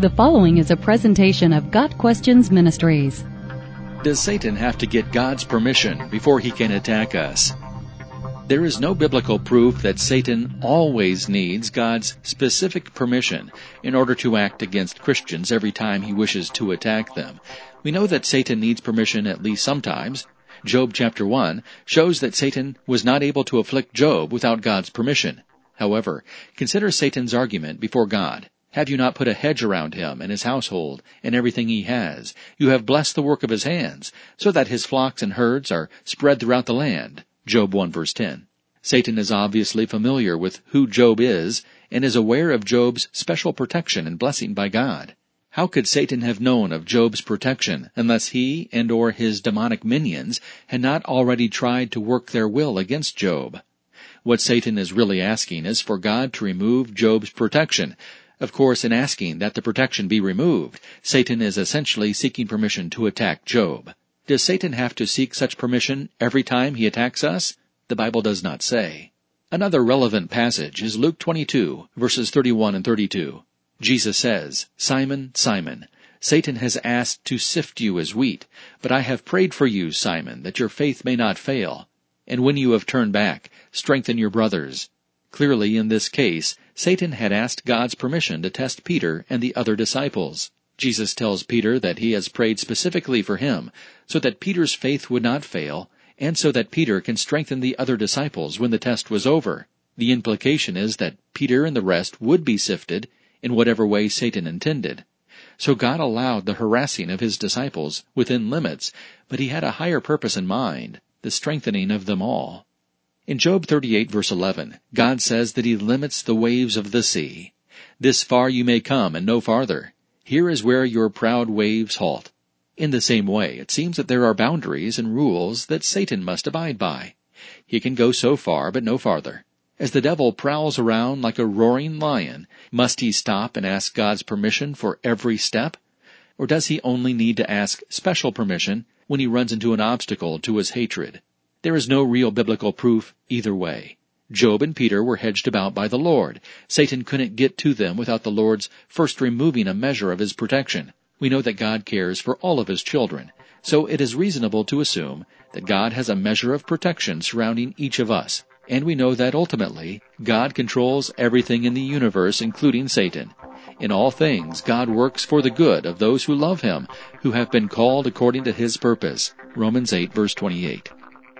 The following is a presentation of Got Questions Ministries. Does Satan have to get God's permission before he can attack us? There is no biblical proof that Satan always needs God's specific permission in order to act against Christians every time he wishes to attack them. We know that Satan needs permission at least sometimes. Job chapter 1 shows that Satan was not able to afflict Job without God's permission. However, consider Satan's argument before God. Have you not put a hedge around him and his household and everything he has? You have blessed the work of his hands, so that his flocks and herds are spread throughout the land. Job 1 verse 10. Satan is obviously familiar with who Job is and is aware of Job's special protection and blessing by God. How could Satan have known of Job's protection unless he and or his demonic minions had not already tried to work their will against Job? What Satan is really asking is for God to remove Job's protection. Of course, in asking that the protection be removed, Satan is essentially seeking permission to attack Job. Does Satan have to seek such permission every time he attacks us? The Bible does not say. Another relevant passage is Luke 22, verses 31 and 32. Jesus says, Simon, Simon, Satan has asked to sift you as wheat, but I have prayed for you, Simon, that your faith may not fail. And when you have turned back, strengthen your brothers. Clearly, in this case, Satan had asked God's permission to test Peter and the other disciples. Jesus tells Peter that he has prayed specifically for him, so that Peter's faith would not fail, and so that Peter can strengthen the other disciples when the test was over. The implication is that Peter and the rest would be sifted in whatever way Satan intended. So God allowed the harassing of his disciples within limits, but he had a higher purpose in mind, the strengthening of them all. In Job 38 verse 11, God says that he limits the waves of the sea. This far you may come and no farther. Here is where your proud waves halt. In the same way, it seems that there are boundaries and rules that Satan must abide by. He can go so far, but no farther. As the devil prowls around like a roaring lion, must he stop and ask God's permission for every step? Or does he only need to ask special permission when he runs into an obstacle to his hatred? There is no real biblical proof either way. Job and Peter were hedged about by the Lord. Satan couldn't get to them without the Lord's first removing a measure of his protection. We know that God cares for all of his children, so it is reasonable to assume that God has a measure of protection surrounding each of us. And we know that ultimately, God controls everything in the universe, including Satan. In all things, God works for the good of those who love Him, who have been called according to His purpose. Romans 8 verse 28.